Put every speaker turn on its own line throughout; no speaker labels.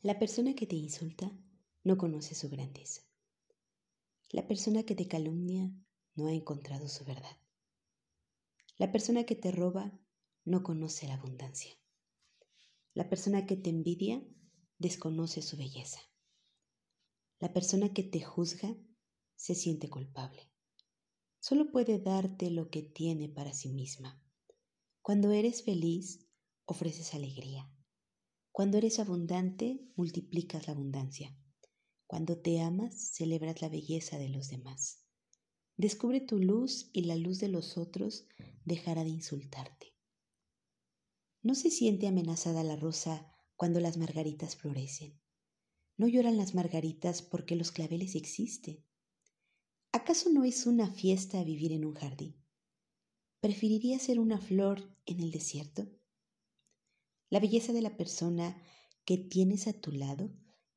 La persona que te insulta no conoce su grandeza. La persona que te calumnia no ha encontrado su verdad. La persona que te roba no conoce la abundancia. La persona que te envidia desconoce su belleza. La persona que te juzga se siente culpable. Solo puede darte lo que tiene para sí misma. Cuando eres feliz, ofreces alegría. Cuando eres abundante, multiplicas la abundancia. Cuando te amas, celebras la belleza de los demás. Descubre tu luz y la luz de los otros dejará de insultarte. No se siente amenazada la rosa cuando las margaritas florecen. No lloran las margaritas porque los claveles existen. ¿Acaso no es una fiesta vivir en un jardín? ¿Preferiría ser una flor en el desierto? La belleza de la persona que tienes a tu lado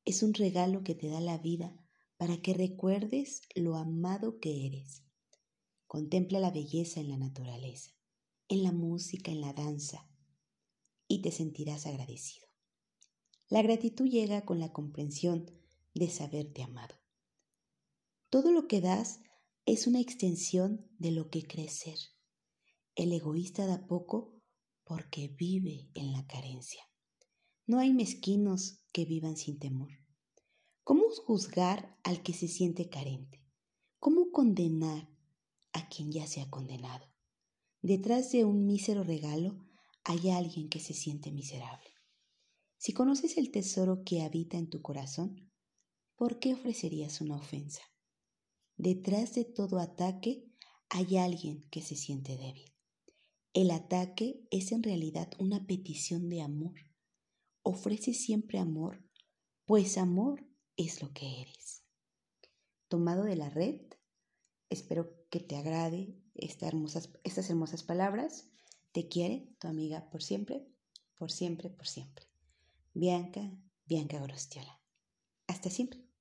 es un regalo que te da la vida para que recuerdes lo amado que eres. Contempla la belleza en la naturaleza, en la música, en la danza, y te sentirás agradecido. La gratitud llega con la comprensión de saberte amado. Todo lo que das es una extensión de lo que crees ser. El egoísta da poco porque vive en la carencia. No hay mezquinos que vivan sin temor. ¿Cómo juzgar al que se siente carente? ¿Cómo condenar a quien ya se ha condenado? Detrás de un mísero regalo hay alguien que se siente miserable. Si conoces el tesoro que habita en tu corazón, ¿por qué ofrecerías una ofensa? Detrás de todo ataque hay alguien que se siente débil. El ataque es en realidad una petición de amor. Ofrece siempre amor, pues amor es lo que eres. Tomado de la red, espero que te agrade estas hermosas, palabras. Te quiere tu amiga por siempre, por siempre, por siempre. Bianca, Bianca Gorostiola. Hasta siempre.